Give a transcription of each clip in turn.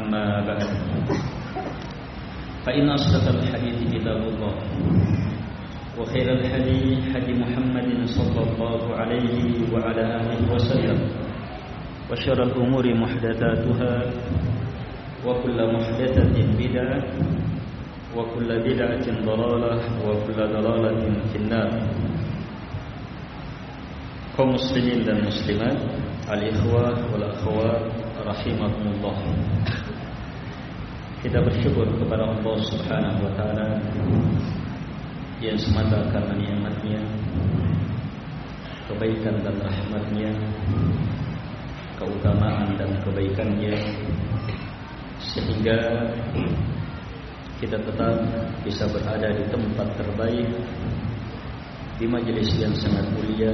أما بعد. فإن أصدق الحديث كتاب الله وخير الحديث حديث محمد صلى الله عليه وعلى آله وسلم وشر الأمور محدثاتها وكل محدثة بدعة وكل بدعة ضلالة وكل ضلالة في النار. Kaum muslimat al-ikhwah wal akhwat rahimakumullah. Kita bersyukur kepada Allah Subhanahu wa taala. Yang semata karena nikmatnya kebaikan dan rahmatnya keutamaan dan kebaikannya sehingga kita tetap bisa berada di tempat terbaik di majelis yang sangat mulia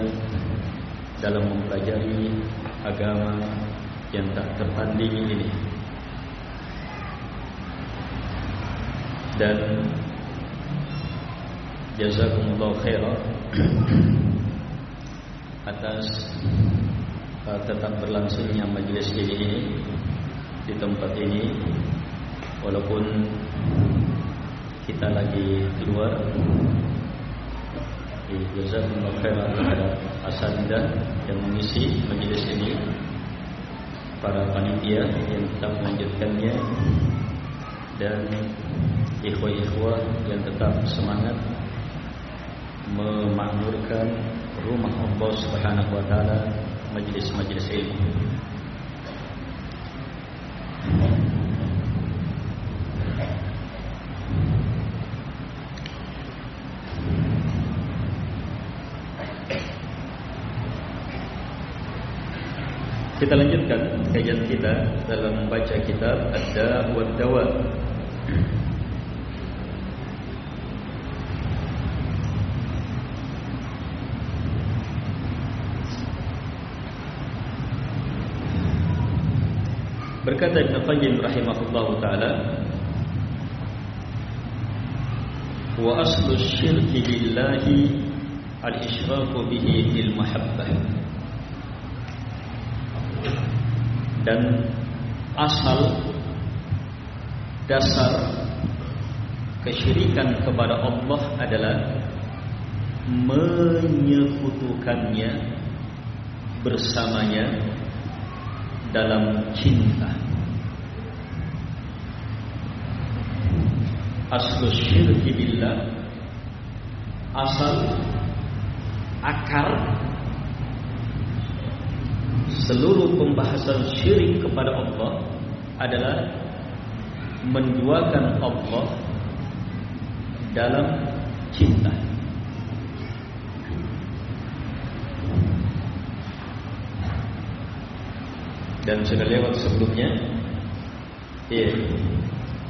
dalam mempelajari agama yang tak tertandingi ini dan jazakumullah khairan atas uh, tetap berlangsungnya majelis ini di tempat ini. Walaupun kita lagi keluar Jazakumullah khairan kepada Asanidah yang mengisi majlis ini. Para panitia yang tetap melanjutkannya. Dan ikhwah-ikhwah yang tetap semangat Memakmurkan rumah Allah subhanahu wa ta'ala Majlis-majlis ilmu. Kita lanjutkan kajian kita dalam membaca kitab Ad-Da' Berkata Ibn Qayyim rahimahullahu taala Wa aslu syirki billahi al-ishraku bihi fil mahabbah. Dan asal dasar kesyirikan kepada Allah adalah menyekutukannya bersamanya dalam cinta aslu syirki billah asal akar seluruh pembahasan syirik kepada Allah adalah menduakan Allah dalam cinta. Dan sudah lewat sebelumnya ya,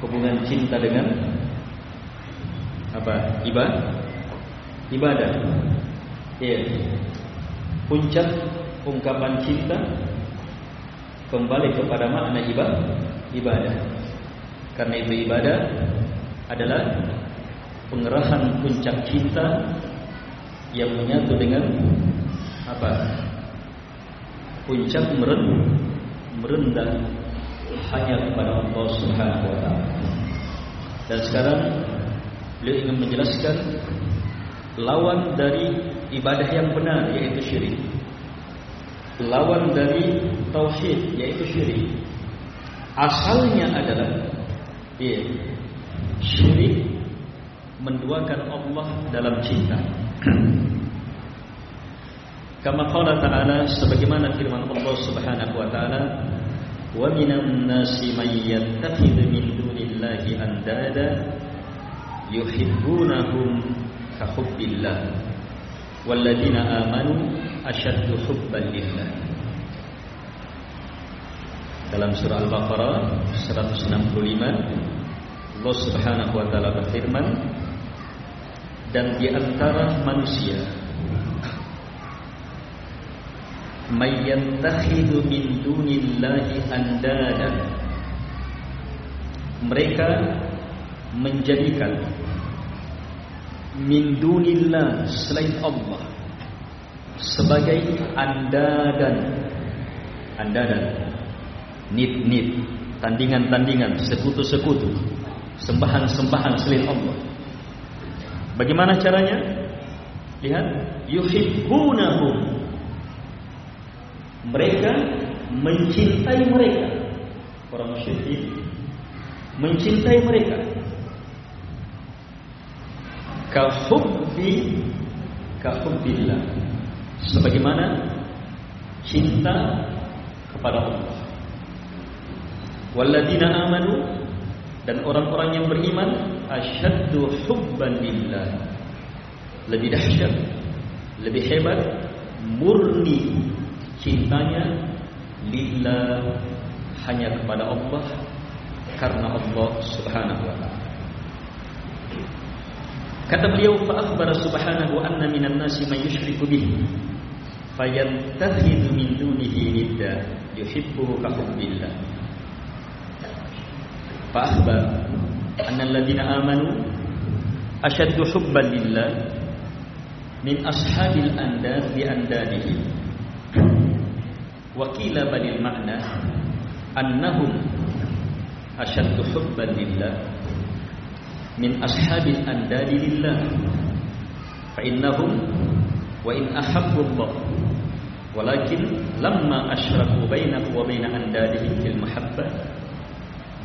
hubungan cinta dengan apa? Ibadah. Ibadah. Ya. Puncak ungkapan cinta kembali kepada makna ibadah. Karena itu ibadah adalah pengerahan puncak cinta yang menyatu dengan apa? Puncak merendah, merendah hanya kepada Allah Subhanahu wa taala. Dan sekarang beliau ingin menjelaskan lawan dari ibadah yang benar yaitu syirik. Lawan dari tauhid yaitu syirik. Asalnya adalah ya, syirik menduakan Allah dalam cinta kama qala ta'ala sebagaimana firman Allah Subhanahu wa taala wa minan nasi may yattakhidhu min dunillahi andada yuhibbunahum ka hubbillah. Walladzina amanu asyaddu hubban lillah. Dalam surah al-baqarah 160 Allah Subhanahu wa taala berfirman dan di antara manusia mayyattakhidhu min dunillahi andada mereka menjadikan min dunillah selain Allah sebagai andadan. Andadan. Nit-nit tandingan-tandingan sekutu-sekutu. Sembahan-sembahan selain Allah. Bagaimana caranya? Lihat. Yuhibbunahum mereka mencintai mereka. Orang musyrik mencintai mereka. Kahubbi kahubbillah sebagaimana cinta kepada Allah. Walladina amanu dan orang-orang yang beriman asyaddu hubban lillah. Lebih dahsyat lebih hebat murni cintanya lillah hanya kepada Allah karena Allah Subhanahu wa taala. Kata beliau fa akhbara subhanahu anna minan nasi man yushriku bihi fayantakhidhu min dunihi nidda yuhibbu ka hubbillah. Fa akhbar anna alladhina amanu ashaddu hubban lillah min ashabil andad bi andadihi wa qila balil ma'na annahum ashaddu hubban lillah min ashabil andadi lillah fa innahum wa in ahabbu Allah walakin lamma asyraku bainahu wa bain andadihim fil mahabbah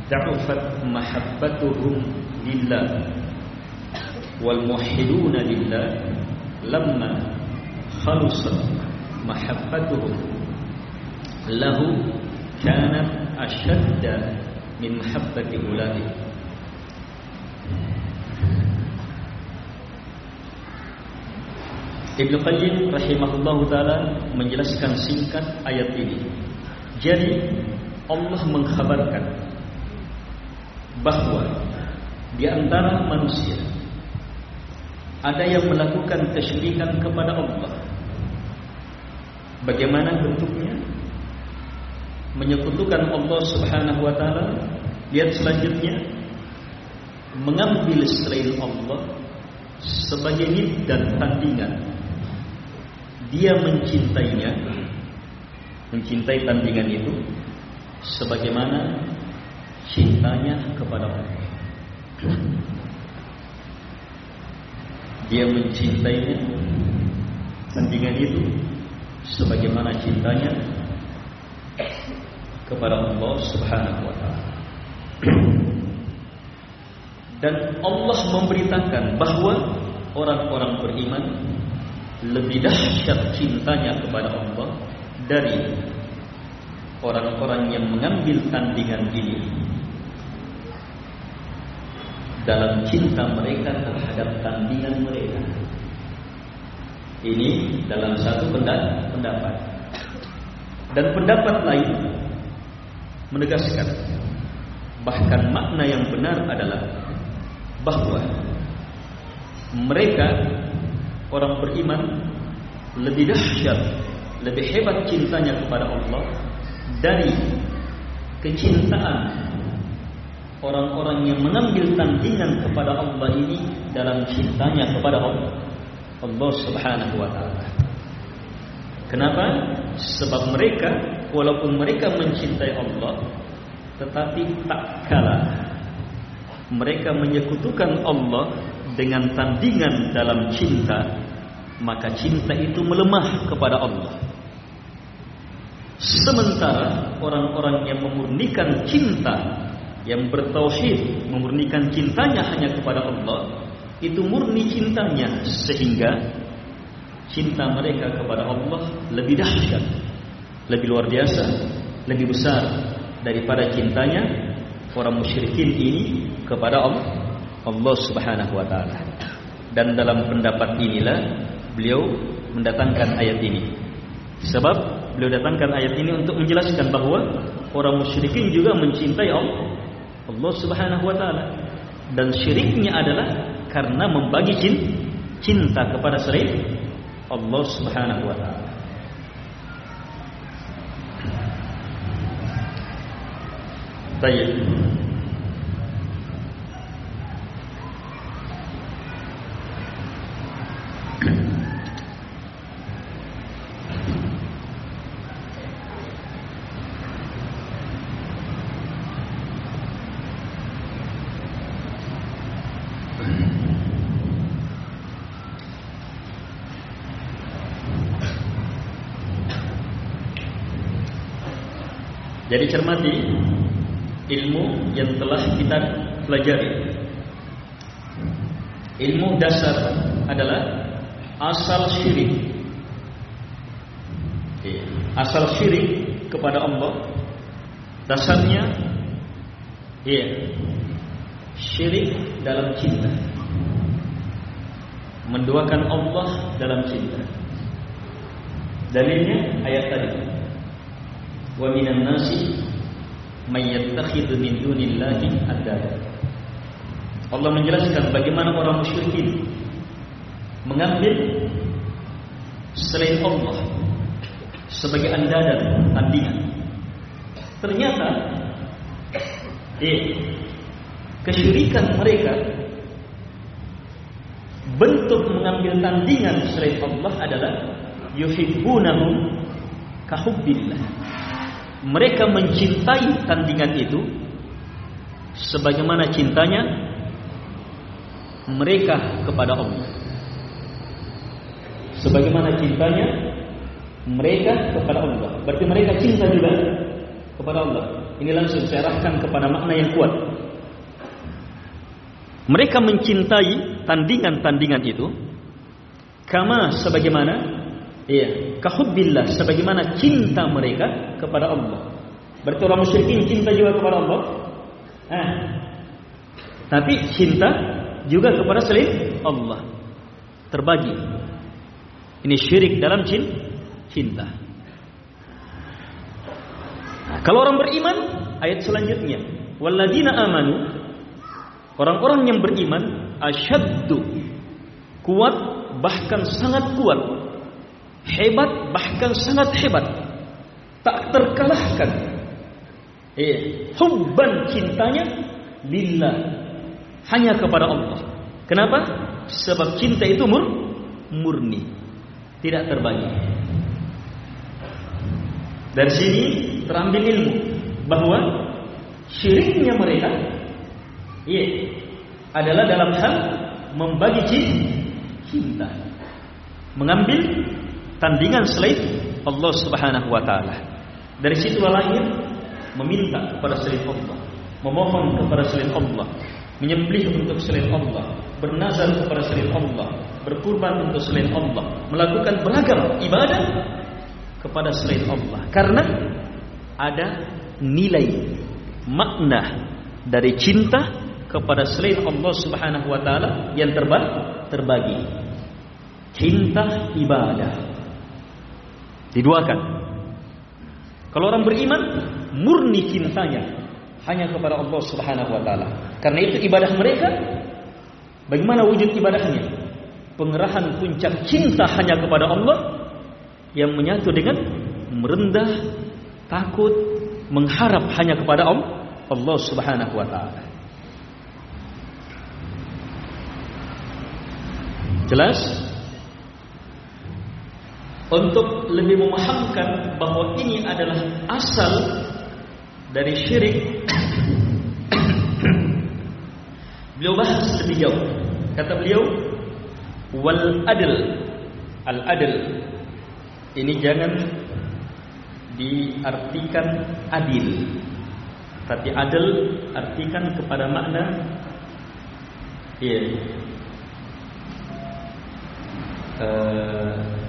da'ufat mahabbatuhum lillah wal lahu kanat ashadda min mahabbati ulaika Ibn Qayyim rahimahullah ta'ala menjelaskan singkat ayat ini. Jadi Allah mengkhabarkan Bahawa Di antara manusia Ada yang melakukan kesyirikan kepada Allah. Bagaimana bentuknya Menyekutukan Allah subhanahu wa ta'ala Lihat selanjutnya Mengambil selain Allah Sebagai nid dan tandingan. Dia mencintainya mencintai tandingan itu sebagaimana cintanya kepada Allah. Dia mencintainya tandingan itu sebagaimana cintanya kepada Allah Subhanahu wa taala dan Allah memberitakan bahawa orang-orang beriman lebih dahsyat cintanya kepada Allah dari orang-orang yang mengambil tandingan ini dalam cinta mereka terhadap tandingan mereka. Ini dalam satu pendapat. Dan pendapat lain menegaskan bahkan makna yang benar adalah bahawa mereka orang beriman lebih dahsyat, lebih hebat cintanya kepada Allah dari kecintaan orang-orang yang mengambil tandingan kepada Allah ini dalam cintanya kepada Allah. Allah Subhanahu wa taala. Kenapa? Sebab mereka walaupun mereka mencintai Allah tetapi tak kalah. Mereka menyekutukan Allah dengan tandingan dalam cinta maka cinta itu melemah kepada Allah. Sementara orang-orang yang memurnikan cinta yang bertauhid memurnikan cintanya hanya kepada Allah itu murni cintanya sehingga cinta mereka kepada Allah lebih dahsyat lebih luar biasa lebih besar daripada cintanya orang musyrikin ini kepada Allah Allah Subhanahu wa taala dan dalam pendapat inilah beliau mendatangkan ayat ini. Sebab beliau datangkan ayat ini untuk menjelaskan bahawa orang musyrikin juga mencintai Allah. Allah Subhanahu wa taala. Dan syiriknya adalah karena membagi cinta kepada selain Allah Subhanahu wa taala. Baik. Jadi cermati ilmu yang telah kita pelajari. Ilmu dasar adalah asal syirik. Asal syirik kepada Allah dasarnya ya syirik dalam cinta. Menduakan Allah dalam cinta. Dalilnya ayat tadi wa minan nasi may yattakhidhu min dunillahi andada. Allah menjelaskan bagaimana orang musyrikin mengambil selain Allah sebagai andadan tandingan ternyata eh kesyirikan mereka bentuk mengambil tandingan selain Allah adalah yuhibbunahum kahubbillah mereka mencintai tandingan itu sebagaimana cintanya mereka kepada Allah. Sebagaimana cintanya mereka kepada Allah. Berarti mereka cinta juga kepada Allah. Ini langsung saya arahkan kepada makna yang kuat. Mereka mencintai tandingan-tandingan itu kama sebagaimana Iya, kahubbillah sebagaimana cinta mereka kepada Allah. Berarti orang musyrikin cinta juga kepada Allah. Eh. Tapi cinta juga kepada selain Allah. Terbagi. Ini syirik dalam cinta. Nah, kalau orang beriman, ayat selanjutnya, walladzina amanu orang-orang yang beriman asyaddu kuat bahkan sangat kuat hebat bahkan sangat hebat. Tak terkalahkan. Eh hubban cintanya lillah. Hanya kepada Allah. Kenapa? Sebab cinta itu mur murni. Tidak terbagi. Dari sini terambil ilmu bahwa syiriknya mereka iya adalah dalam hal membagi cinta. Mengambil tandingan selain Allah Subhanahu wa taala. Dari situ lahir meminta kepada selain Allah, memohon kepada selain Allah, menyembelih untuk selain Allah, bernazar kepada selain Allah, berkurban untuk selain Allah, melakukan beragam ibadah kepada selain Allah. Karena ada nilai makna dari cinta kepada selain Allah Subhanahu wa taala yang terbagi. Cinta ibadah Diduakan. Kalau orang beriman murni cintanya hanya kepada Allah Subhanahu wa taala. Karena itu ibadah mereka bagaimana wujud ibadahnya? Pengerahan puncak cinta hanya kepada Allah yang menyatu dengan merendah, takut, mengharap hanya kepada Allah, Subhanahu wa taala. Jelas? Untuk lebih memahamkan bahawa ini adalah asal dari syirik. Beliau bahas lebih jauh kata beliau wal adl. Al adl. Ini jangan diartikan adil. Tapi adil artikan kepada makna ya. Yeah. uh,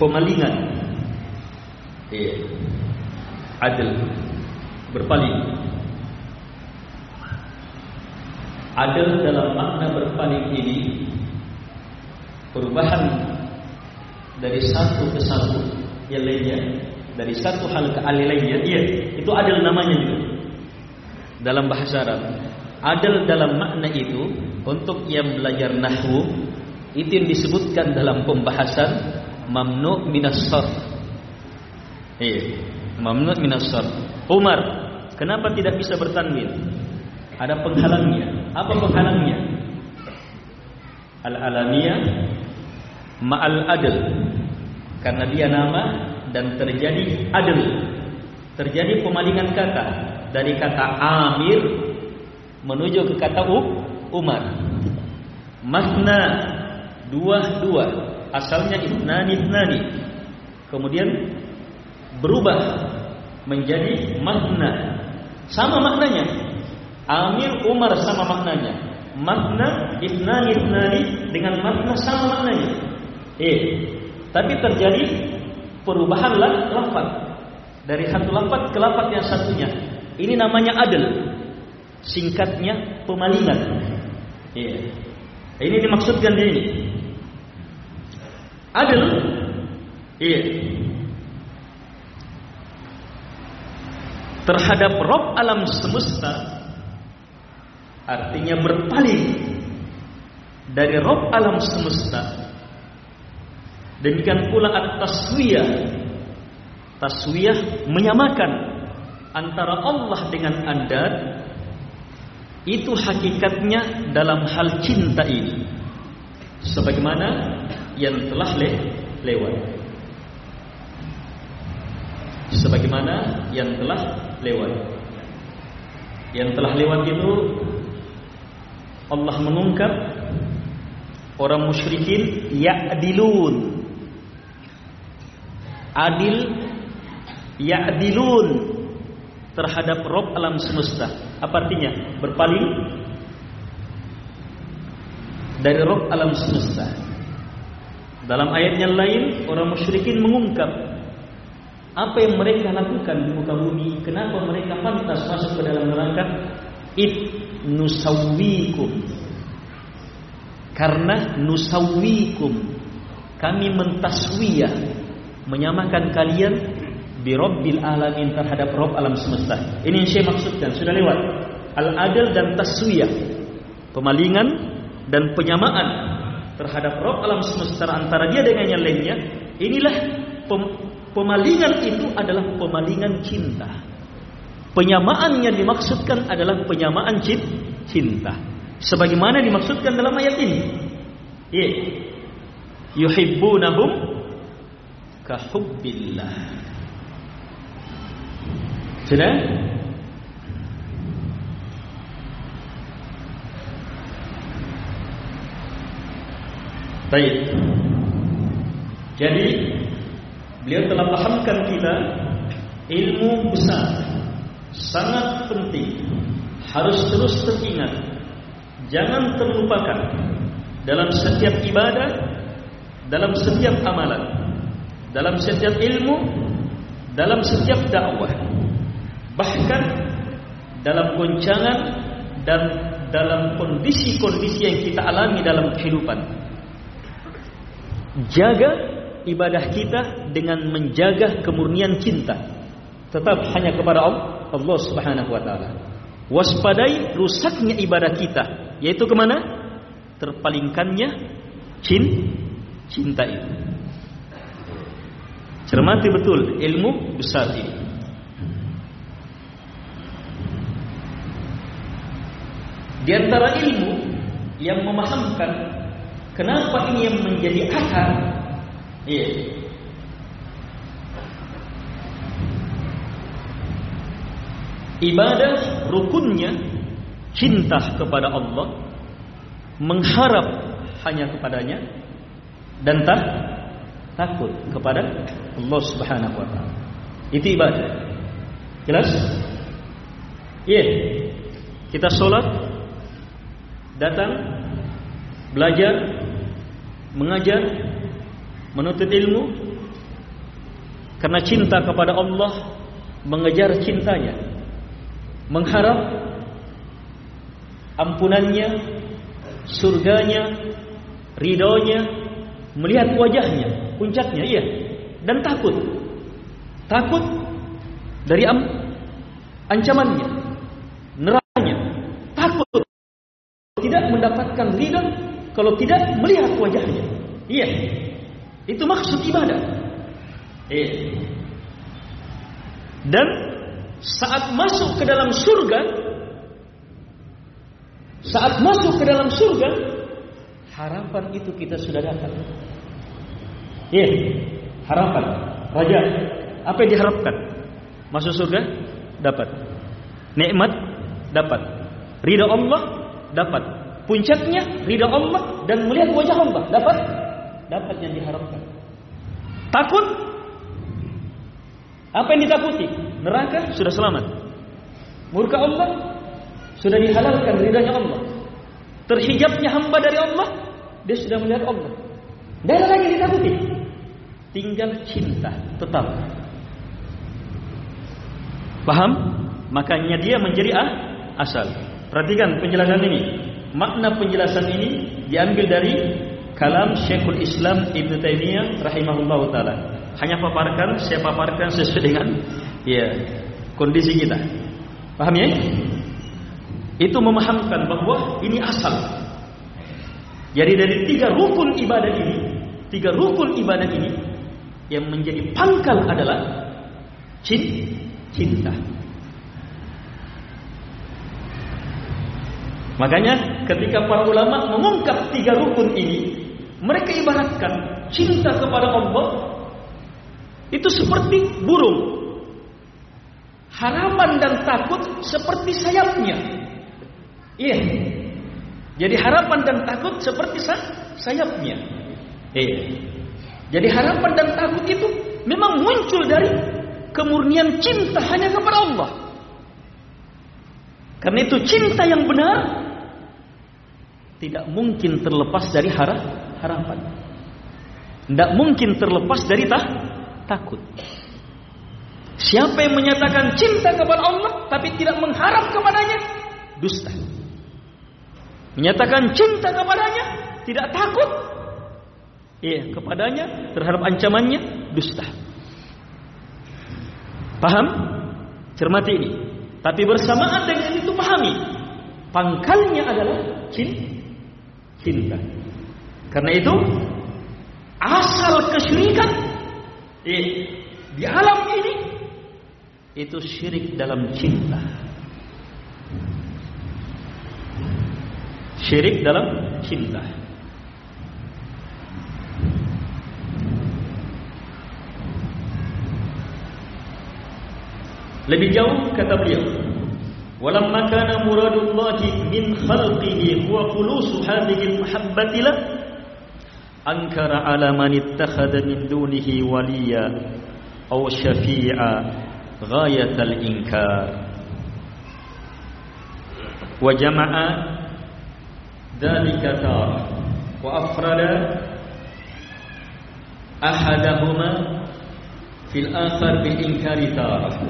pemalingan. Ya adil. Berpaling adil dalam makna berpaling ini perubahan dari satu ke satu yang lainnya dari satu hal ke hal lainnya iya itu adil namanya juga. Dalam bahasa Arab. Adil dalam makna itu untuk yang belajar nahwu itu yang disebutkan dalam pembahasan mamnu minas sarf. Iya, mamnu minas sarf. Umar, kenapa tidak bisa bertanwin? Ada penghalangnya. Apa penghalangnya? Al-alamiyah ma'al adl. Karena dia nama dan terjadi adl. Terjadi pemalingan kata dari kata Amir menuju ke kata Umar. Masna dua-dua asalnya itnani itnani. Kemudian berubah menjadi makna. Sama maknanya. Amir Umar sama maknanya. Makna itnani itnani dengan makna sama maknanya. Eh tapi terjadi perubahan lafaz. Dari satu lafaz ke lafaz yang satunya. Ini namanya adil. Singkatnya pemalingan. Eh ini dimaksudkan ini adil? Eh terhadap Rob alam semesta artinya berpaling dari Rob alam semesta demikian pula at-taswiyah. Taswiyah menyamakan antara Allah dengan anda itu hakikatnya dalam hal cinta ini sebagaimana yang telah le lewat sebagaimana yang telah lewat. Yang telah lewat itu Allah mengungkap orang musyrikin ya'dilun. Adil ya'dilun terhadap Rabb alam semesta. Apa artinya? Berpaling dari Rabb alam semesta. Dalam ayat yang lain orang musyrikin mengungkap apa yang mereka lakukan di muka bumi kenapa mereka pantas masuk ke dalam neraka? It nusawwikum. Karena nusawwikum kami mentaswiyah menyamakan kalian bi rabbil alamin terhadap rabb alam semesta. Ini yang saya maksudkan. Sudah lewat. Al adil dan taswiyah. Pemalingan dan penyamaan terhadap rabb alam semesta antara dia dengan yang lainnya inilah Pemalingan itu adalah pemalingan cinta. Penyamaan yang dimaksudkan adalah penyamaan cinta. Sebagaimana dimaksudkan dalam ayat ini. Ya. Yuhibbunahum kahubbillah. Sudah? Baik. Jadi Beliau telah pahamkan kita ilmu besar sangat penting harus terus teringat jangan terlupakan dalam setiap ibadah dalam setiap amalan dalam setiap ilmu dalam setiap dakwah bahkan dalam goncangan dan dalam kondisi-kondisi yang kita alami dalam kehidupan jaga ibadah kita dengan menjaga kemurnian cinta tetap hanya kepada Allah Subhanahu wa taala. Waspadai rusaknya ibadah kita, yaitu ke mana? Terpalingkannya cin cinta itu. Cermati betul ilmu besar ini. Di antara ilmu yang memahamkan kenapa ini yang menjadi akar Iya. Ibadah rukunnya cinta kepada Allah, mengharap hanya kepadanya dan tak takut kepada Allah Subhanahu wa taala. Itu ibadah. Jelas? Iya. Kita solat datang belajar mengajar menuntut ilmu karena cinta kepada Allah mengejar cintanya mengharap ampunannya surganya ridhonya melihat wajahnya puncaknya iya. Dan takut. Takut dari am ancamannya neraka tidak mendapatkan ridha kalau tidak melihat wajahnya. Iya. Itu maksud ibadah. Iya. Dan saat masuk ke dalam surga saat masuk ke dalam surga harapan itu kita sudah dapat. Iya. Harapan. Raja. Apa yang diharapkan? Masuk surga dapat. Nikmat dapat. Ridha Allah dapat. Puncaknya ridha Allah dan melihat wajah Allah dapat. Dapat yang diharapkan. Takut? Apa yang ditakuti? Neraka sudah selamat. Murka Allah sudah dihalalkan ridhanya Allah. Terhijabnya hamba dari Allah, dia sudah melihat Allah. Ada lagi ditakuti. Tinggal cinta tetap. Paham? Makanya dia menjadi ah, asal. Perhatikan penjelasan ini. Makna penjelasan ini diambil dari kalam Syekhul Islam Ibn Taymiyah rahimahullah taala. Hanya paparkan, saya paparkan sesuai dengan ya kondisi kita. Paham ya? Itu memahamkan bahawa ini asal. Jadi dari tiga rukun ibadah ini, tiga rukun ibadah ini yang menjadi pangkal adalah cinta. Makanya ketika para ulama mengungkap tiga rukun ini, mereka ibaratkan cinta kepada Allah itu seperti burung. Harapan dan takut seperti sayapnya. Iya. Jadi harapan dan takut seperti sayapnya. Iya. Jadi harapan dan takut itu memang muncul dari kemurnian cinta hanya kepada Allah. Karena itu cinta yang benar tidak mungkin terlepas dari harap, harapan. Tidak mungkin terlepas dari tak, takut. Siapa yang menyatakan cinta kepada Allah tapi tidak mengharap kepadanya, dusta. Menyatakan cinta kepadanya, tidak takut, iya kepadanya terhadap ancamannya, dusta. Paham? Cermati ini. Tapi bersamaan dengan itu pahami. Pangkalnya adalah cinta cinta. Karena itu asal kesyirikan eh, di alam ini itu syirik dalam cinta. Syirik dalam cinta. Lebih jauh kata beliau ولما كان مراد الله من خلقه هو خلوص هذه المحبة له أنكر على من اتخذ من دونه وليا أو شفيعا غاية الإنكار. وجمع ذلك تارة وأفرد أحدهما في الآخر بالإنكار تارة.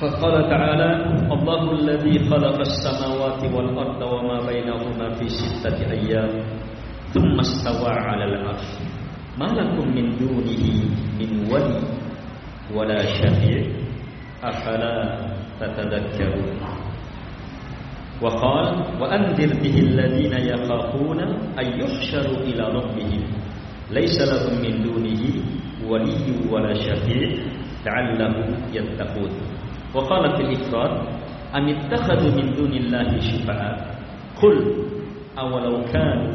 فقال تعالى الله الذي خلق السماوات والأرض وما بينهما في ستة أيام ثم استوى على العرش. ما لكم من دونه من ولي ولا شفيع أفلا تتذكرون. وقال وأنذر به الذين يخافون أن يحشروا إلى ربهم. ليس لهم من دونه ولي ولا شفيع لعلهم يتقون. وقال في الإفراد أم اتخذوا من دون الله شفعاء؟ قل أولو كانوا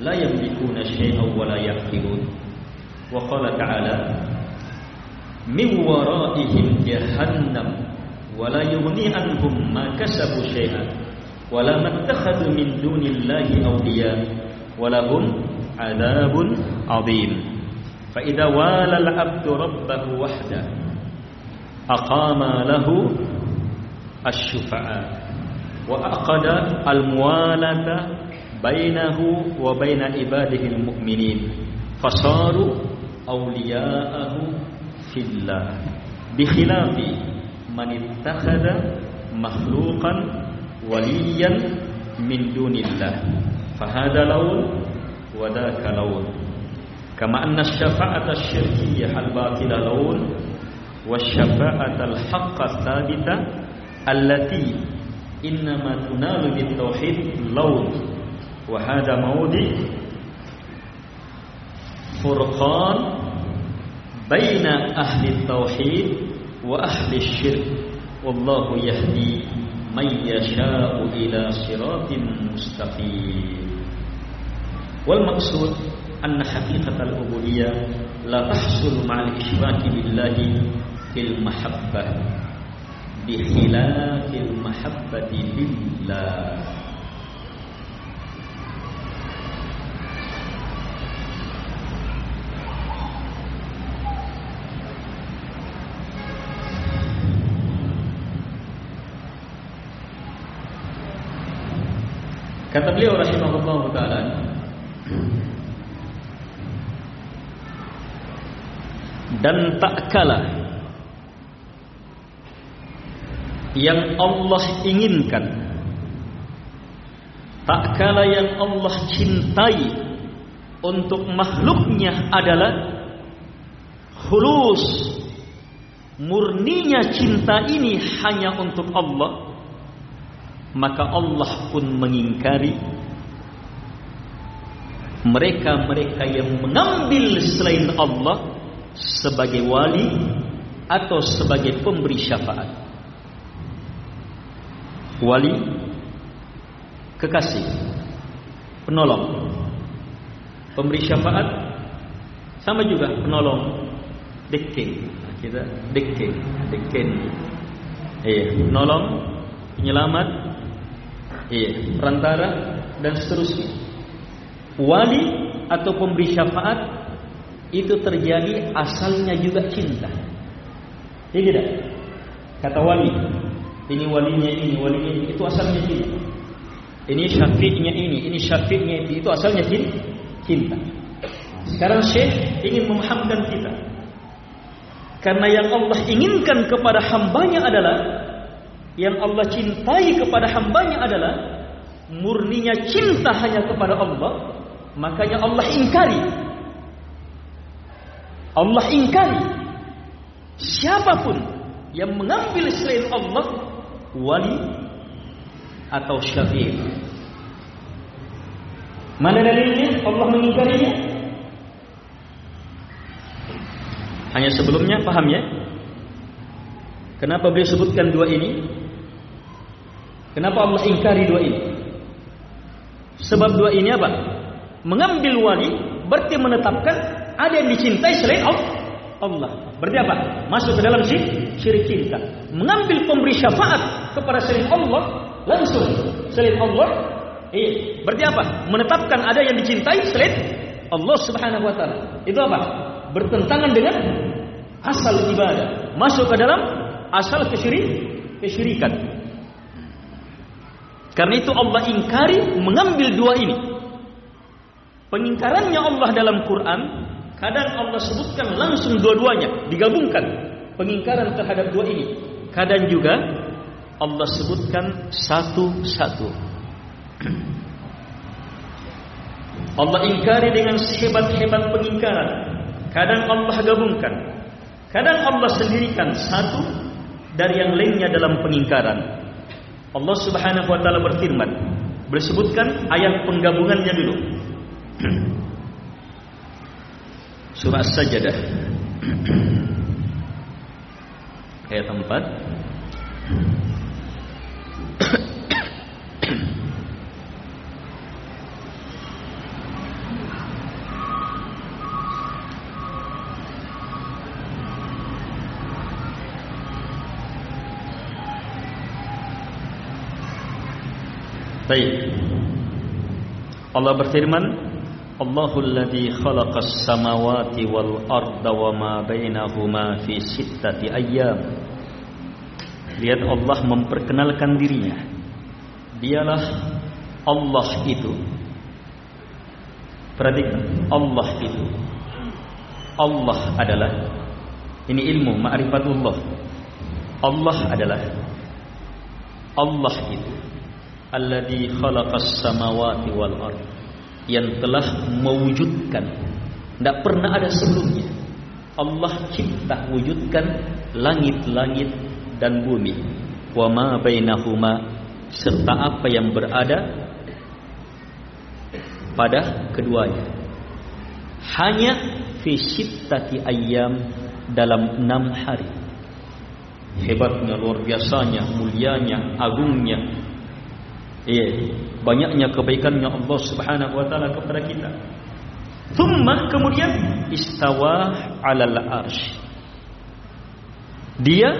لا يملكون شيئا ولا يعقلون. وقال تعالى من ورائهم جهنم ولا يغني عنهم ما كسبوا شيئا. ولا ما اتخذوا من دون الله أولياء ولهم عذاب عظيم. فإذا والى العبد ربه وحده أقام له الشفعاء وأقد الموالة بينه وبين عباده المؤمنين فصاروا أولياءه في الله بخلاف من اتخذ مخلوقا وليا من دون الله فهذا لون وذاك لون كما أن الشفاعة الشركية الباطلة لون والشفاعة الحق الثابتة التي إنما تنال بالتوحيد لوط وهذا موضع فرقان بين أهل التوحيد وأهل الشرك. والله يهدي من يشاء إلى صراط مستقيم. والمقصود أن حقيقة العبودية لا تحصل مع الإشراك بالله fil mahabbah bi khilafil mahabbati billah Kata beliau rahimahullah taala dan tak kala yang Allah inginkan. Tak kala yang Allah cintai untuk makhluknya adalah khulus murninya cinta ini hanya untuk Allah. Maka Allah pun mengingkari mereka-mereka yang mengambil selain Allah sebagai wali atau sebagai pemberi syafaat. Wali kekasih, penolong. Pemberi syafaat sama juga penolong dekin. Kita dekin, dekin. Eh, penolong, penyelamat, eh, perantara dan seterusnya. Wali atau pemberi syafaat itu terjadi asalnya juga cinta. Ya tidak? Kata wali, ini walinya ini, walinya ini, itu asalnya cinta. Ini syafiqnya ini, ini syafiqnya itu, itu asalnya cinta. Sekarang Syekh ingin memahamkan kita. Karena yang Allah inginkan kepada hambanya adalah yang Allah cintai kepada hambanya adalah murninya cinta hanya kepada Allah, makanya Allah ingkari Allah ingkari siapapun yang mengambil selain Allah wali atau syafiq. Mana dalilnya Allah mengingkarinya? Hanya sebelumnya paham ya? Kenapa beliau sebutkan dua ini? Kenapa Allah ingkari dua ini? Sebab dua ini apa? Mengambil wali berarti menetapkan ada yang dicintai selain Allah. Berarti apa? Masuk ke dalam syirik cinta. Mengambil pemberi syafaat kepada selain Allah langsung selain Allah. Eh, berarti apa? Menetapkan ada yang dicintai selain Allah Subhanahu wa taala. Itu apa? Bertentangan dengan asal ibadah. Masuk ke dalam asal kesyirik, kesyirikan. Karena itu Allah ingkari mengambil dua ini. Pengingkarannya Allah dalam Quran Kadang Allah sebutkan langsung dua-duanya digabungkan pengingkaran terhadap dua ini. Kadang juga Allah sebutkan satu-satu. Allah ingkari dengan sehebat-hebat pengingkaran. Kadang Allah gabungkan. Kadang Allah sendirikan satu dari yang lainnya dalam pengingkaran. Allah Subhanahu wa taala berfirman, bersebutkan ayat penggabungannya dulu. surah sajadah ayat 4 Baik. Allah berfirman, Khalaqas samawati wal arda wa ma bainahuma fi sittati ayyam. Lihat Allah memperkenalkan dirinya. Dialah Allah itu. Perhatikan, Allah itu. Allah adalah ini ilmu ma'rifatullah. Allah adalah Allah itu. Alladzi khalaqas samawati wal arda yang telah mewujudkan tidak pernah ada sebelumnya Allah cipta wujudkan langit-langit dan bumi wa ma bainahuma serta apa yang berada pada keduanya. Hanya fi sittati ayyam dalam enam hari. Hebatnya, luar biasanya, mulianya, agungnya. Eh, banyaknya kebaikannya Allah Subhanahu wa taala kepada kita. Thumma kemudian istawa 'alal arsy. Dia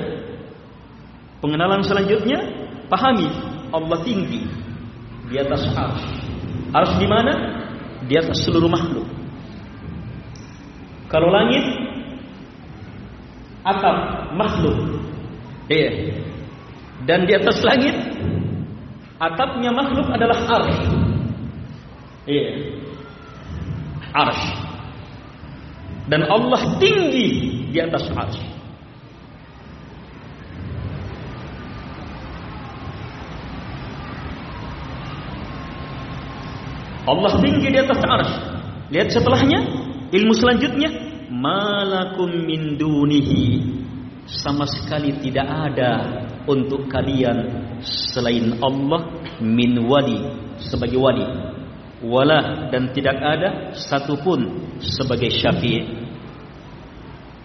pengenalan selanjutnya pahami Allah tinggi di atas arsy. Arsy di mana? Di atas seluruh makhluk. Kalau langit atap makhluk. Iya. Dan di atas langit atapnya makhluk adalah arsy. Iya. Arsy. Dan Allah tinggi di atas arsy. Allah tinggi di atas arsy. Lihat setelahnya Ilmu selanjutnya malakum min dunihi sama sekali tidak ada untuk kalian selain Allah min wali sebagai wali. Wala dan tidak ada satupun sebagai syafi'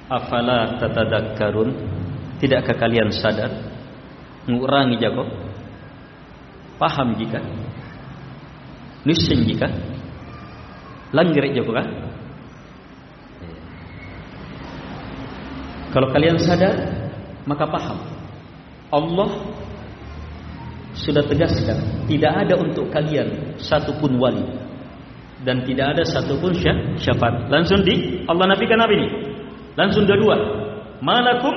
afala tatadakkarun? Tidakkah kalian sadar? Mengurangi jago? Paham jika? Nisin jika? Langgar jago kan Kalau kalian sadar, maka paham. Allah sudah tegaskan, tidak ada untuk kalian satupun wali dan tidak ada satupun syafaat. Langsung di Allah nafikan apa ini? Langsung dua-dua. Malakum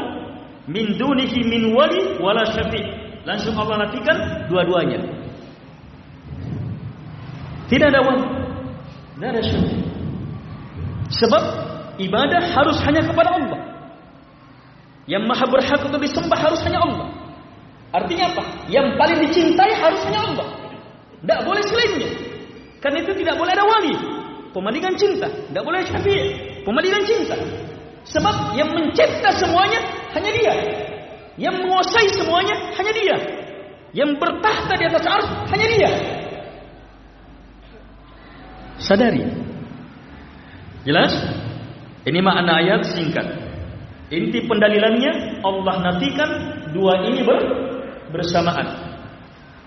min dunihi min wali wala syafi. Langsung Allah nafikan dua-duanya. Tidak ada wali. Tidak ada syafi. Sebab ibadah harus hanya kepada Allah. Yang maha berhak untuk disembah harus hanya Allah. Artinya apa? Yang paling dicintai harus hanya Allah. Tidak boleh selainnya. Karena itu tidak boleh ada wali. Pemandingan cinta. Tidak boleh syafi'i. Pemandingan cinta. Sebab yang mencipta semuanya hanya dia. Yang menguasai semuanya hanya dia. Yang bertahta di atas ars hanya dia. Sadari. Jelas? Ini makna ayat singkat. Inti pendalilannya Allah nafikan dua ini ber, bersamaan.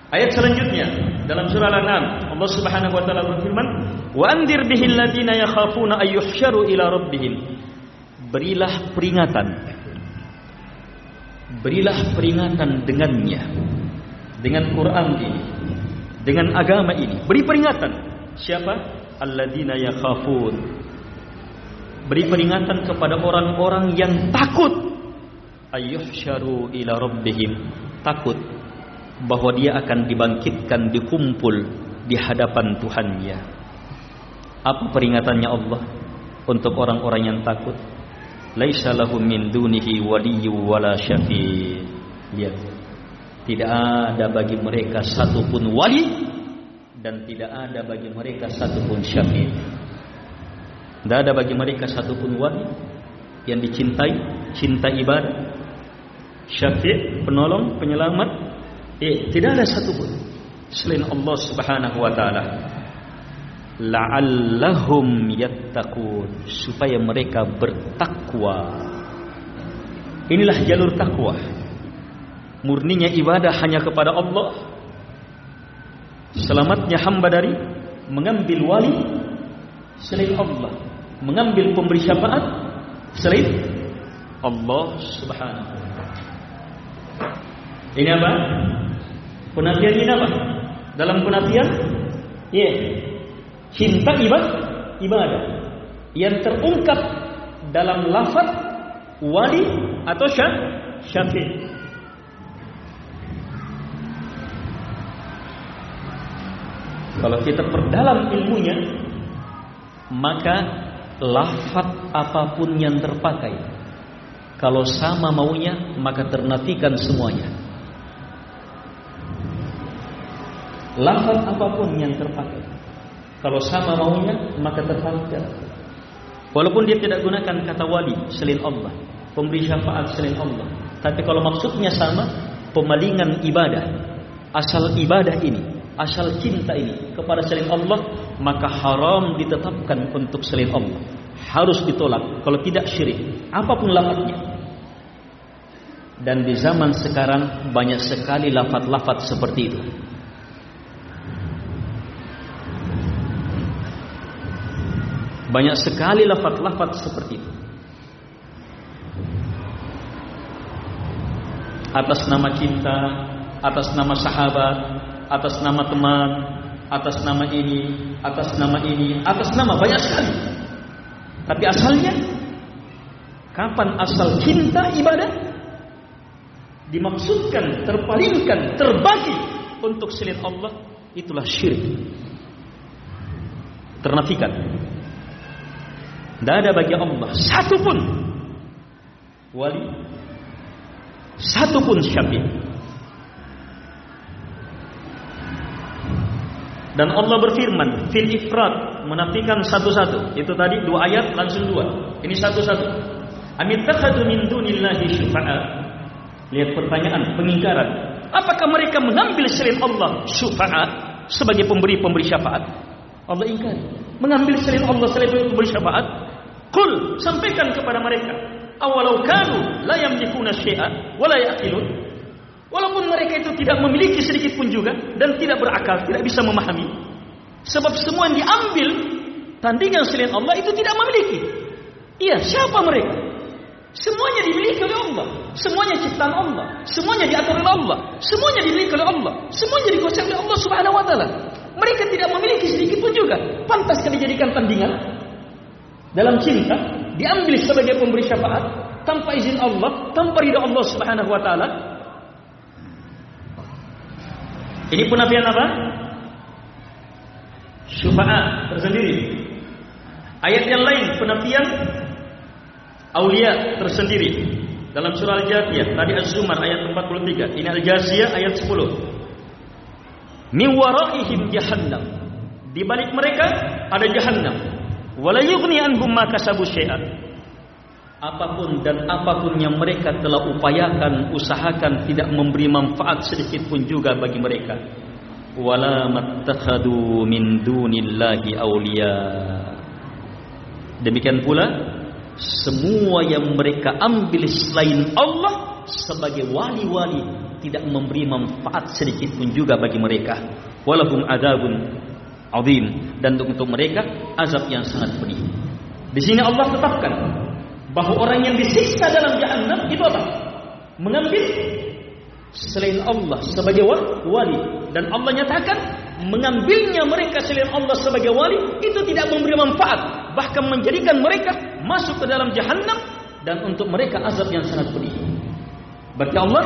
Ayat selanjutnya dalam surah Al-An'am Allah Subhanahu wa taala berfirman, "Wa andir bihil ladina yakhafuna ayyuhsyaru ila rabbihim." Berilah peringatan. Berilah peringatan dengannya. Dengan Quran ini, dengan agama ini. Beri peringatan. Siapa? Alladzina yakhafun beri peringatan kepada orang-orang yang takut ayyuhsyaru ila rabbihim takut bahwa dia akan dibangkitkan dikumpul di hadapan Tuhannya apa peringatannya Allah untuk orang-orang yang takut? Laisa lahum min dunihi waliyyu wala syafi' lihat tidak ada bagi mereka satu pun wali dan tidak ada bagi mereka satu pun syafi' Tidak ada bagi mereka satu pun wali yang dicintai, cinta ibadah, syafi' penolong, penyelamat. Eh, tidak ada satu pun selain Allah Subhanahu wa taala. La'allahum yattaqun supaya mereka bertakwa. Inilah jalur takwa. Murninya ibadah hanya kepada Allah. Selamatnya hamba dari mengambil wali selain Allah mengambil pemberi syafaat selain Allah Subhanahu wa. Ini apa? Penafian ini apa? Dalam penafian ya yeah. cinta ibadah ibadah yang terungkap dalam lafaz wali atau syafi. Kalau kita perdalam ilmunya maka lafat apapun yang terpakai kalau sama maunya maka ternafikan semuanya. Lafat apa pun yang terpakai. Kalau sama maunya maka terpakai. Walaupun dia tidak gunakan kata wali selain Allah. Pemberi syafaat selain Allah. Tapi kalau maksudnya sama pemalingan ibadah. Asal ibadah ini asal cinta ini kepada selain Allah maka haram ditetapkan untuk selain Allah harus ditolak kalau tidak syirik apa pun lafadznya. Dan di zaman sekarang banyak sekali lafaz-lafaz seperti itu. Banyak sekali lafaz-lafaz seperti itu. Atas nama cinta atas nama sahabat atas nama teman, atas nama ini, atas nama ini, atas nama banyak sekali. Tapi asalnya, kapan asal cinta ibadah? Dimaksudkan, terpalingkan, terbagi untuk selain Allah, itulah syirik. Ternafikan. Tidak ada bagi Allah satu pun wali, satu pun syafiq. Dan Allah berfirman, fil ifrat menafikan satu-satu. Itu tadi dua ayat langsung dua. Ini satu-satu. Amit takhadu min dunillahi syufa'a. Lihat pertanyaan, pengingkaran. Apakah mereka mengambil selain Allah syufa'a sebagai pemberi-pemberi syafaat? Allah ingkar. Mengambil selain Allah sebagai pemberi syafaat? Kul, sampaikan kepada mereka. Awalau kanu la yamlikuna syai'a wa la ya'qilun. Walaupun mereka itu tidak memiliki sedikit pun juga dan tidak berakal, tidak bisa memahami. Sebab semua yang diambil tandingan selain Allah itu tidak memiliki. Iya, siapa mereka? Semuanya dimiliki oleh Allah. Semuanya ciptaan Allah. Semuanya diatur oleh Allah. Semuanya dimiliki oleh Allah. Semuanya dikuasai oleh Allah Subhanahu wa taala. Mereka tidak memiliki sedikit pun juga. Pantas kali dijadikan tandingan dalam cinta, diambil sebagai pemberi syafaat tanpa izin Allah, tanpa ridha Allah Subhanahu wa taala, Ini penafian apa? Syufa'at tersendiri. Ayat yang lain penafian aulia tersendiri. Dalam surah Al-Jathiyah, tadi Az-Zumar ayat 43, ini Al-Jaziyah ayat 10. Min waraihim jahannam. Di balik mereka ada jahannam. Wala yughni anhum ma kasabu syai'an apapun dan apapun yang mereka telah upayakan usahakan tidak memberi manfaat sedikit pun juga bagi mereka wala mattakhadu min dunillahi awliya demikian pula semua yang mereka ambil selain Allah sebagai wali-wali tidak memberi manfaat sedikit pun juga bagi mereka. Walahum adzabun azim. Dan untuk mereka azab yang sangat pedih. Di sini Allah tetapkan bahawa orang yang disiksa dalam jahannam itu apa? Mengambil selain Allah sebagai wali dan Allah nyatakan mengambilnya mereka selain Allah sebagai wali itu tidak memberi manfaat bahkan menjadikan mereka masuk ke dalam jahannam dan untuk mereka azab yang sangat pedih. Berarti Allah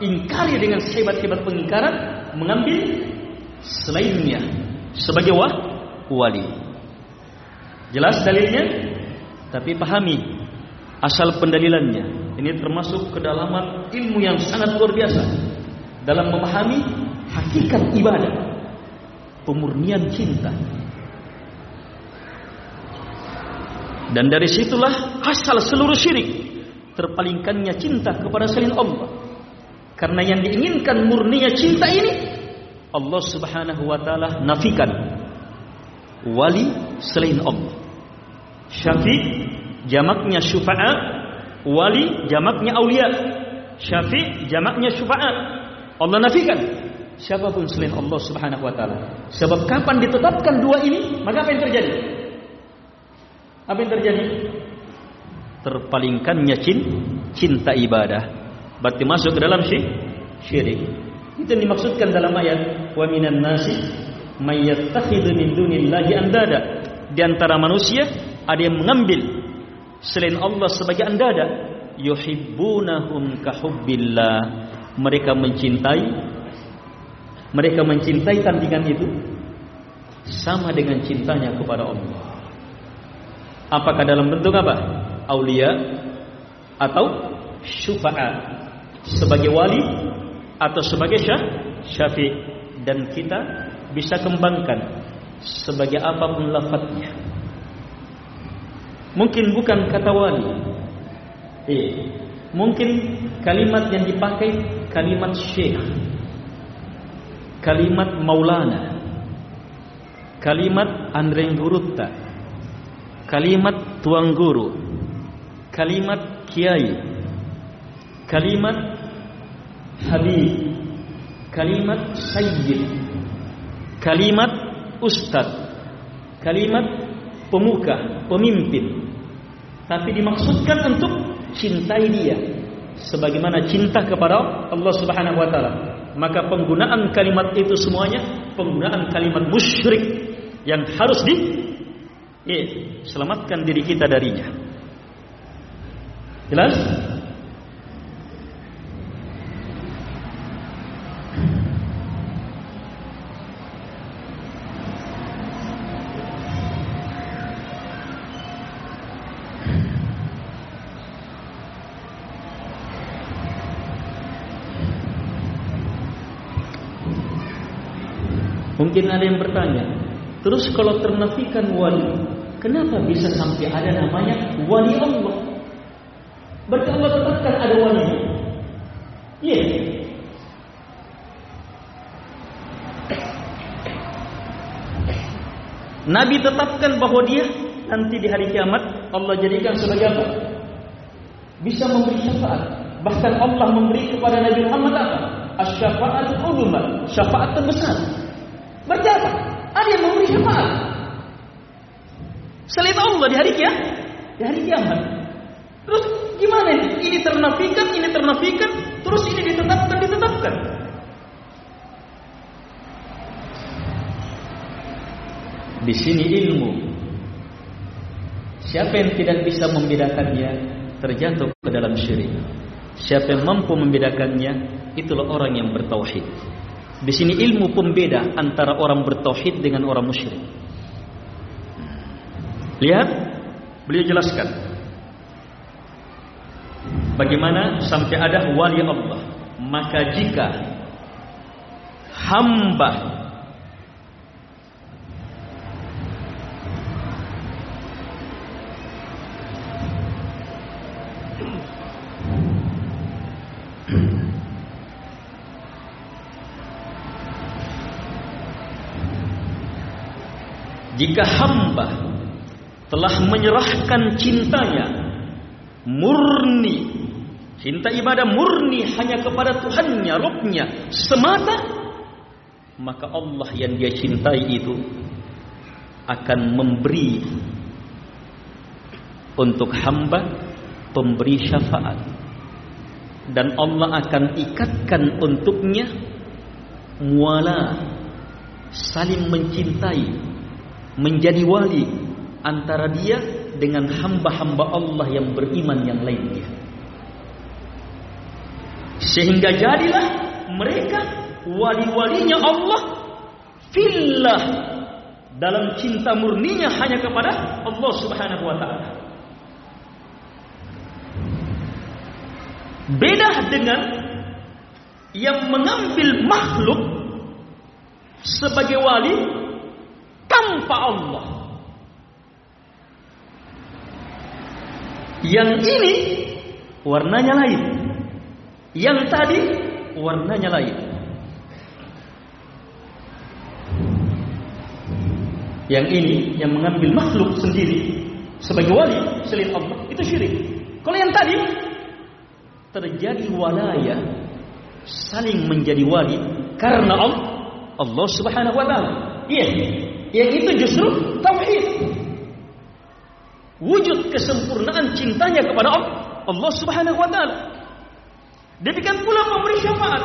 ingkari dengan sehebat-hebat pengingkaran mengambil selainnya sebagai wali. Jelas dalilnya? Tapi pahami asal pendalilannya. Ini termasuk kedalaman ilmu yang sangat luar biasa dalam memahami hakikat ibadah, pemurnian cinta. Dan dari situlah asal seluruh syirik terpalingkannya cinta kepada selain Allah. Karena yang diinginkan murninya cinta ini Allah Subhanahu wa taala nafikan wali selain Allah. Syafiq jamaknya syufa'at wali jamaknya aulia syafi' jamaknya syufa'at Allah nafikan. Siapapun selain Allah Subhanahu wa taala. Sebab kapan ditetapkan dua ini maka apa yang terjadi? Apa yang terjadi? Terpalingkannya cinta ibadah. Berarti masuk ke dalam syirik. Itu yang dimaksudkan dalam ayat wa minan nasi may yattakhidhu min dunillahi andada. Di antara manusia ada yang mengambil selain Allah sebagai andada. Yuhibbunahum kahubbillah mereka mencintai mereka mencintai tandingan itu sama dengan cintanya kepada Allah. Apakah dalam bentuk apa? Aulia atau syufaat sebagai wali atau sebagai syah syafi? Dan kita bisa kembangkan sebagai apapun lafadznya. Mungkin bukan kata wali. Eh, mungkin kalimat yang dipakai kalimat syekh. kalimat Maulana, kalimat Andrenggurutta, kalimat Tuang Guru, kalimat Kiai, kalimat Habib, kalimat Sayyid, kalimat Ustaz, kalimat pemuka, pemimpin. Tapi dimaksudkan untuk cintai dia sebagaimana cinta kepada Allah Subhanahu wa taala. Maka penggunaan kalimat itu semuanya penggunaan kalimat musyrik yang harus di ya, selamatkan diri kita darinya. Jelas? Mungkin ada yang bertanya, terus kalau ternafikan wali, kenapa bisa sampai ada namanya wali Allah? Berarti Allah tetapkan ada wali. Iya. Yeah. Nabi tetapkan bahawa dia nanti di hari kiamat Allah jadikan sebagai apa? Bisa memberi syafaat. Bahkan Allah memberi kepada Nabi Muhammad apa? Asy-syafa'atul uzma, syafaat terbesar. Berarti? Ada yang memberi syafaat. Selain Allah di hari kiamat, di hari kiamat. Terus gimana ini? Ini ternafikan, ini ternafikan, terus ini ditetapkan, ditetapkan. Di sini ilmu. Siapa yang tidak bisa membedakannya terjatuh ke dalam syirik. Siapa yang mampu membedakannya itulah orang yang bertauhid. Di sini ilmu pembeda antara orang bertauhid dengan orang musyrik. Lihat, beliau jelaskan bagaimana sampai ada wali Allah. Maka jika hamba jika hamba telah menyerahkan cintanya murni cinta ibadah murni hanya kepada Tuhannya Rabbnya semata maka Allah yang dia cintai itu akan memberi untuk hamba pemberi syafaat. Dan Allah akan ikatkan untuknya muala saling mencintai menjadi wali antara dia dengan hamba-hamba Allah yang beriman yang lainnya. Sehingga jadilah mereka wali-walinya Allah fillah dalam cinta murninya hanya kepada Allah Subhanahu wa taala. Beda dengan yang mengambil makhluk sebagai wali tanpa Allah. Yang ini warnanya lain. Yang tadi warnanya lain. Yang ini yang mengambil makhluk sendiri sebagai wali selain Allah itu syirik. Kalau yang tadi terjadi walaya saling menjadi wali karena Allah, Allah Subhanahu wa taala. Iya. Yang itu justru tauhid. Wujud kesempurnaan cintanya kepada Allah Subhanahu wa taala. Demikian pula memberi syafaat.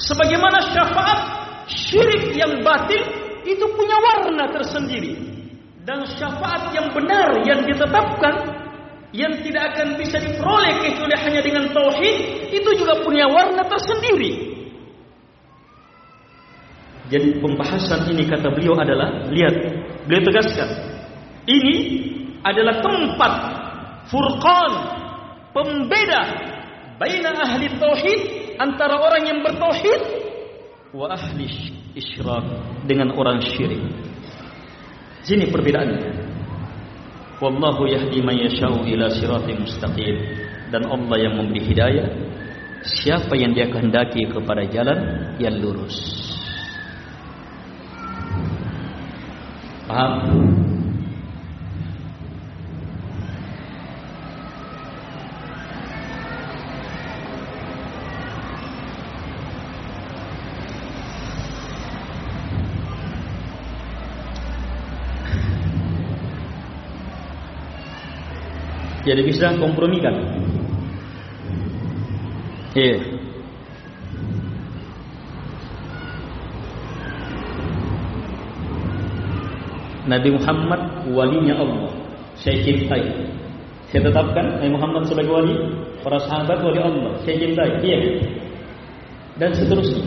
Sebagaimana syafaat syirik yang batil itu punya warna tersendiri. Dan syafaat yang benar yang ditetapkan yang tidak akan bisa diperoleh kecuali hanya dengan tauhid itu juga punya warna tersendiri. Jadi pembahasan ini kata beliau adalah lihat beliau tegaskan ini adalah tempat furqan pembeda baina ahli tauhid antara orang yang bertauhid wa ahli isyrak dengan orang syirik. Sini perbedaannya. Wallahu yahdi man yasha'u ila siratin mustaqim dan Allah yang memberi hidayah siapa yang dia kehendaki kepada jalan yang lurus. Paham? Jadi bisa kompromikan. Iya. Nabi Muhammad walinya Allah. Saya cintai. Saya tetapkan Nabi Muhammad sebagai wali, para sahabat wali Allah. Saya cintai. Iya. Dan seterusnya.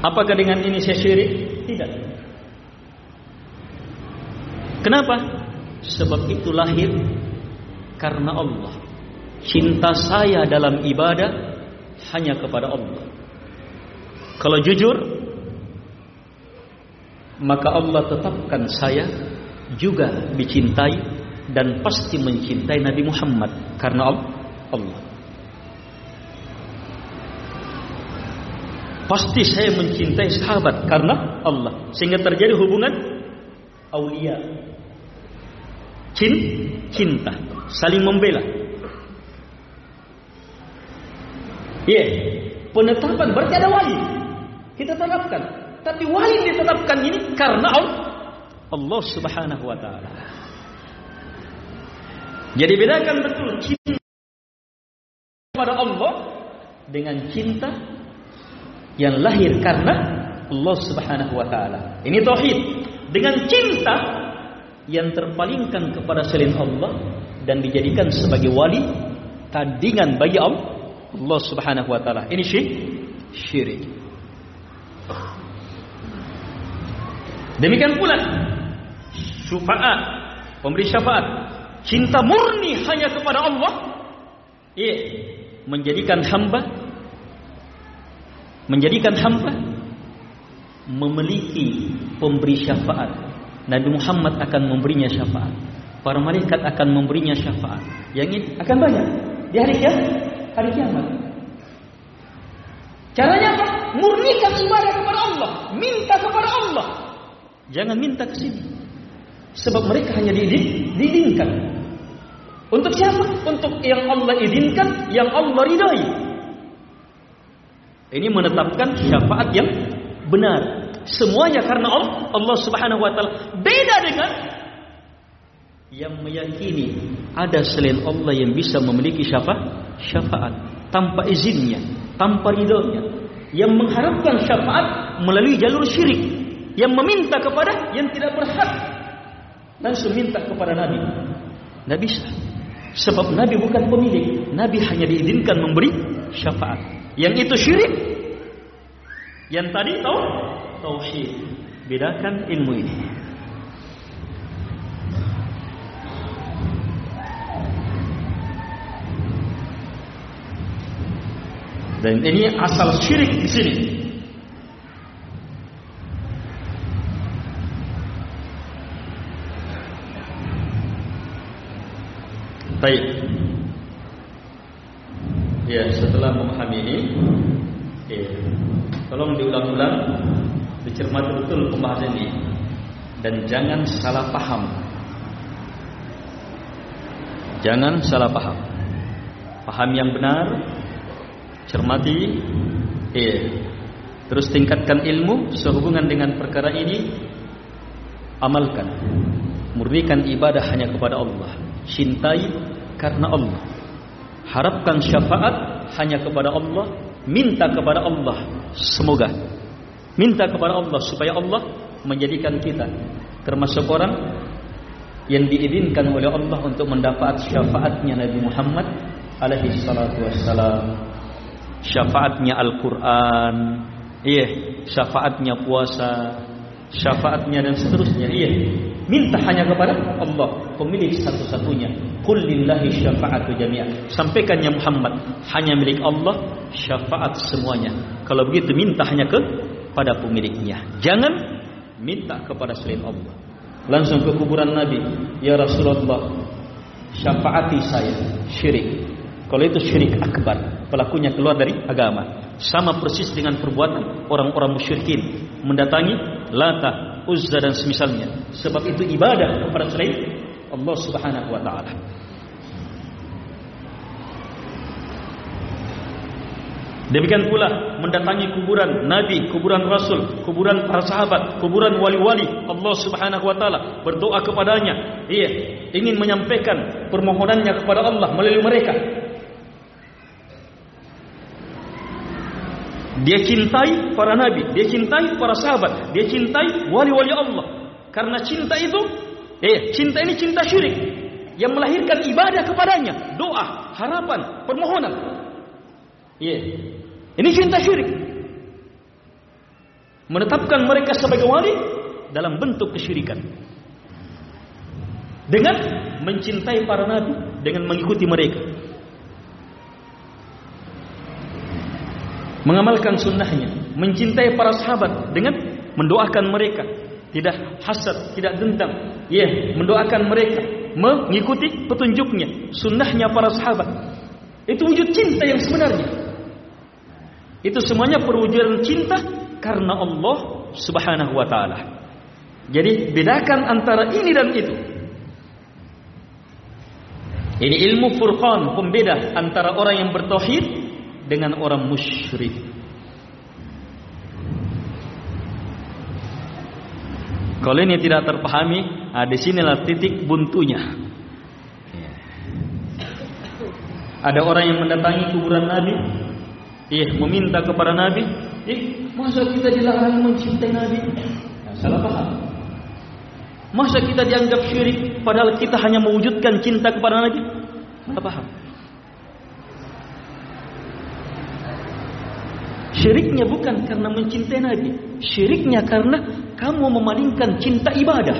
Apakah dengan ini saya syirik? Tidak. Kenapa? Sebab itu lahir karena Allah. Cinta saya dalam ibadah hanya kepada Allah. Kalau jujur, maka Allah tetapkan saya juga dicintai dan pasti mencintai Nabi Muhammad karena Allah. Pasti saya mencintai sahabat karena Allah. Sehingga terjadi hubungan awliya cinta, saling membela. Ya, yeah. penetapan berarti ada wali. Kita tetapkan. Tapi wali ditetapkan ini karena Allah Subhanahu wa taala. Jadi bedakan betul cinta kepada Allah dengan cinta yang lahir karena Allah Subhanahu wa taala. Ini tauhid. Dengan cinta yang terpalingkan kepada selain Allah dan dijadikan sebagai wali tandingan bagi Allah Subhanahu wa taala. Ini syirik. Demikian pula syafaat, pemberi syafaat, cinta murni hanya kepada Allah. Ia menjadikan hamba menjadikan hamba memiliki pemberi syafaat Nabi Muhammad akan memberinya syafaat. Para malaikat akan memberinya syafaat. Yang ini akan banyak di hari kiamat. Hari kiamat. Caranya apa? Murnikan ibadah kepada Allah, minta kepada Allah. Jangan minta ke sini. Sebab mereka hanya diizinkan. Untuk siapa? Untuk yang Allah izinkan, yang Allah ridai. Ini menetapkan syafaat yang benar semuanya karena Allah, Allah Subhanahu wa taala. Beda dengan yang meyakini ada selain Allah yang bisa memiliki syafaat, syafaat tanpa izinnya, tanpa ridhonya. Yang mengharapkan syafaat melalui jalur syirik, yang meminta kepada yang tidak berhak langsung minta kepada Nabi. Tidak bisa. Sebab Nabi bukan pemilik. Nabi hanya diizinkan memberi syafaat. Yang itu syirik. Yang tadi tahu tauhid. Bedakan ilmu ini. Dan ini asal syirik di sini. Baik. Ya, setelah memahami ini, eh, tolong diulang-ulang dicermati betul pembahasan ini dan jangan salah paham. Jangan salah paham. Paham yang benar, cermati, eh, terus tingkatkan ilmu sehubungan dengan perkara ini, amalkan. Murnikan ibadah hanya kepada Allah. Cintai karena Allah. Harapkan syafaat hanya kepada Allah. Minta kepada Allah. Semoga minta kepada Allah supaya Allah menjadikan kita termasuk orang yang diizinkan oleh Allah untuk mendapat syafaatnya Nabi Muhammad alaihi salatu wassalam syafaatnya Al-Quran iya syafaatnya puasa syafaatnya dan seterusnya iya minta hanya kepada Allah. Pemilik satu-satunya. Qul lillahi syafa'atu jami'a. Sampaikan ya Muhammad hanya milik Allah syafaat semuanya. Kalau begitu minta hanya ke pada pemiliknya. Jangan minta kepada selain Allah. Langsung ke kuburan Nabi, ya Rasulullah, syafaati saya syirik. Kalau itu syirik akbar pelakunya keluar dari agama. Sama persis dengan perbuatan orang-orang musyrikin. Mendatangi lata uzza dan semisalnya. Sebab itu ibadah kepada selain Allah Subhanahu wa taala. Demikian pula mendatangi kuburan nabi, kuburan rasul, kuburan para sahabat, kuburan wali-wali Allah Subhanahu wa taala, berdoa kepadanya, iya, ingin menyampaikan permohonannya kepada Allah melalui mereka. Dia cintai para nabi, dia cintai para sahabat, dia cintai wali-wali Allah. Karena cinta itu, eh, cinta ini cinta syirik yang melahirkan ibadah kepadanya, doa, harapan, permohonan. Iya. Yeah. Ini cinta syirik. Menetapkan mereka sebagai wali dalam bentuk kesyirikan. Dengan mencintai para nabi, dengan mengikuti mereka. Mengamalkan sunnahnya, mencintai para sahabat dengan mendoakan mereka, tidak hasad, tidak dendam. Ya, yeah, mendoakan mereka, mengikuti petunjuknya, sunnahnya para sahabat. Itu wujud cinta yang sebenarnya. Itu semuanya perwujudan cinta karena Allah Subhanahu wa taala. Jadi bedakan antara ini dan itu. Ini ilmu furqan, pembeda antara orang yang bertauhid dengan orang musyrik. Kalau ini tidak terpahami, nah di sinilah titik buntunya. Ada orang yang mendatangi kuburan Nabi, Iya, meminta kepada Nabi. Eh, masa kita dilarang mencintai Nabi? Nah, salah paham. Masa kita dianggap syirik padahal kita hanya mewujudkan cinta kepada Nabi? Salah paham. Syiriknya bukan karena mencintai Nabi. Syiriknya karena kamu memalingkan cinta ibadah.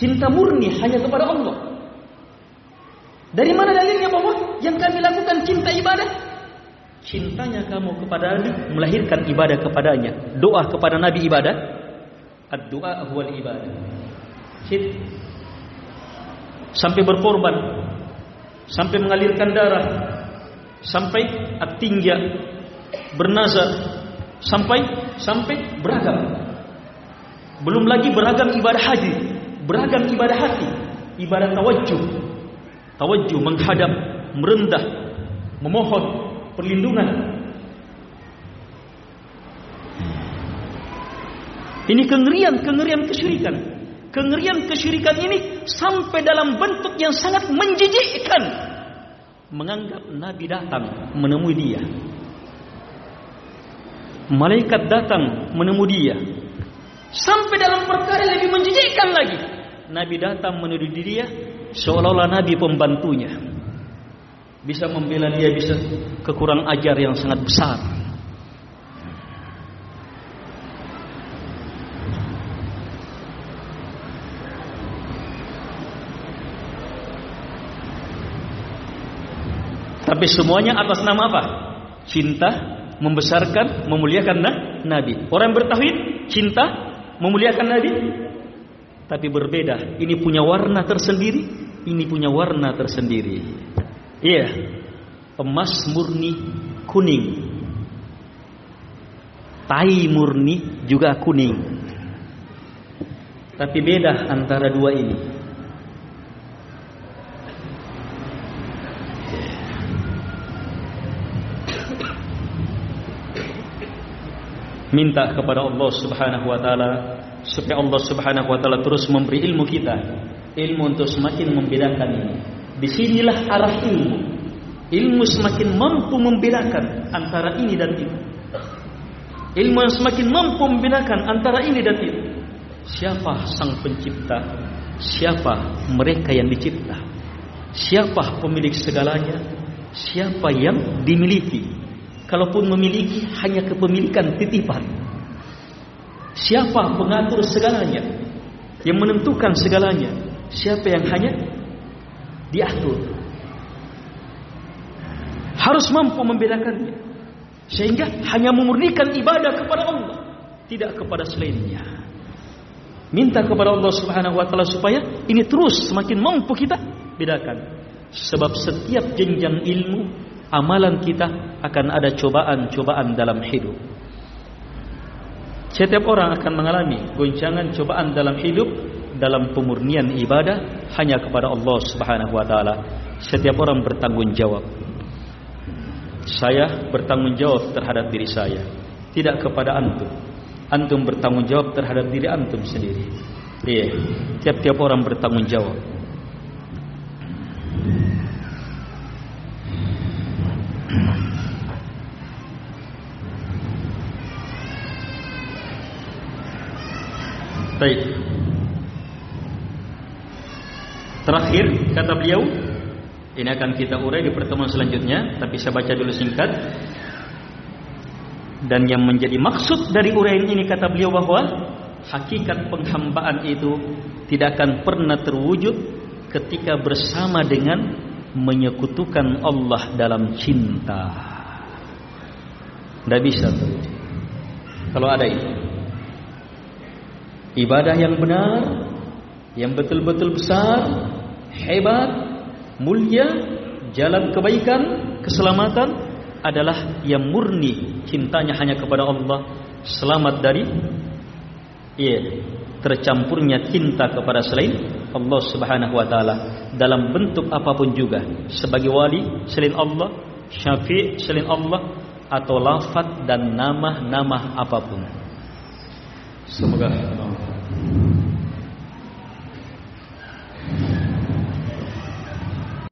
Cinta murni hanya kepada Allah. Dari mana dalilnya bahwa yang kami lakukan cinta ibadah? cintanya kamu kepada Nabi melahirkan ibadah kepadanya. Doa kepada Nabi ibadah. Ad-doa huwal ibadah. Cint. Sampai berkorban. Sampai mengalirkan darah. Sampai at-tingja. Bernazar. Sampai sampai beragam. Belum lagi beragam ibadah haji. Beragam ibadah hati. Ibadah tawajjuh. Tawajjuh menghadap. Merendah. Memohon perlindungan. Ini kengerian-kengerian kesyirikan. Kengerian kesyirikan ini sampai dalam bentuk yang sangat menjijikkan. Menganggap Nabi datang menemui dia. Malaikat datang menemui dia. Sampai dalam perkara lebih menjijikkan lagi. Nabi datang menemui dia seolah-olah Nabi pembantunya bisa membela dia bisa kekurang ajar yang sangat besar. Tapi semuanya atas nama apa? Cinta, membesarkan, memuliakan nah, Nabi. Orang bertauhid cinta, memuliakan Nabi. Tapi berbeda. Ini punya warna tersendiri, ini punya warna tersendiri. Iya. Emas murni kuning. Tai murni juga kuning. Tapi beda antara dua ini. Minta kepada Allah Subhanahu wa taala supaya Allah Subhanahu wa taala terus memberi ilmu kita, ilmu untuk semakin membedakan ini. Di sinilah arah ilmu. Ilmu semakin mampu membedakan antara ini dan itu. Ilmu yang semakin mampu membedakan antara ini dan itu. Siapa sang pencipta? Siapa mereka yang dicipta? Siapa pemilik segalanya? Siapa yang dimiliki? Kalaupun memiliki hanya kepemilikan titipan. Siapa pengatur segalanya? Yang menentukan segalanya? Siapa yang hanya diatur. Harus mampu membedakannya. Sehingga hanya memurnikan ibadah kepada Allah. Tidak kepada selainnya. minta kepada Allah Subhanahu wa taala supaya ini terus semakin mampu kita bedakan. Sebab setiap jenjang ilmu amalan kita akan ada cobaan-cobaan dalam hidup. Setiap orang akan mengalami goncangan cobaan dalam hidup dalam pemurnian ibadah hanya kepada Allah Subhanahu wa taala. Setiap orang bertanggung jawab. Saya bertanggung jawab terhadap diri saya, tidak kepada antum. Antum bertanggung jawab terhadap diri antum sendiri. Iya, tiap-tiap orang bertanggung Baik. Terakhir kata beliau, ini akan kita urai di pertemuan selanjutnya, tapi saya baca dulu singkat. Dan yang menjadi maksud dari uraian ini kata beliau bahwa hakikat penghambaan itu tidak akan pernah terwujud ketika bersama dengan menyekutukan Allah dalam cinta. Tidak bisa. Kalau ada itu ibadah yang benar yang betul-betul besar hebat mulia jalan kebaikan keselamatan adalah yang murni cintanya hanya kepada Allah. Selamat dari iya tercampurnya cinta kepada selain Allah Subhanahu wa taala. Dalam bentuk apapun juga sebagai wali selain Allah syafi' selain Allah atau lafaz dan nama-nama apapun. Semoga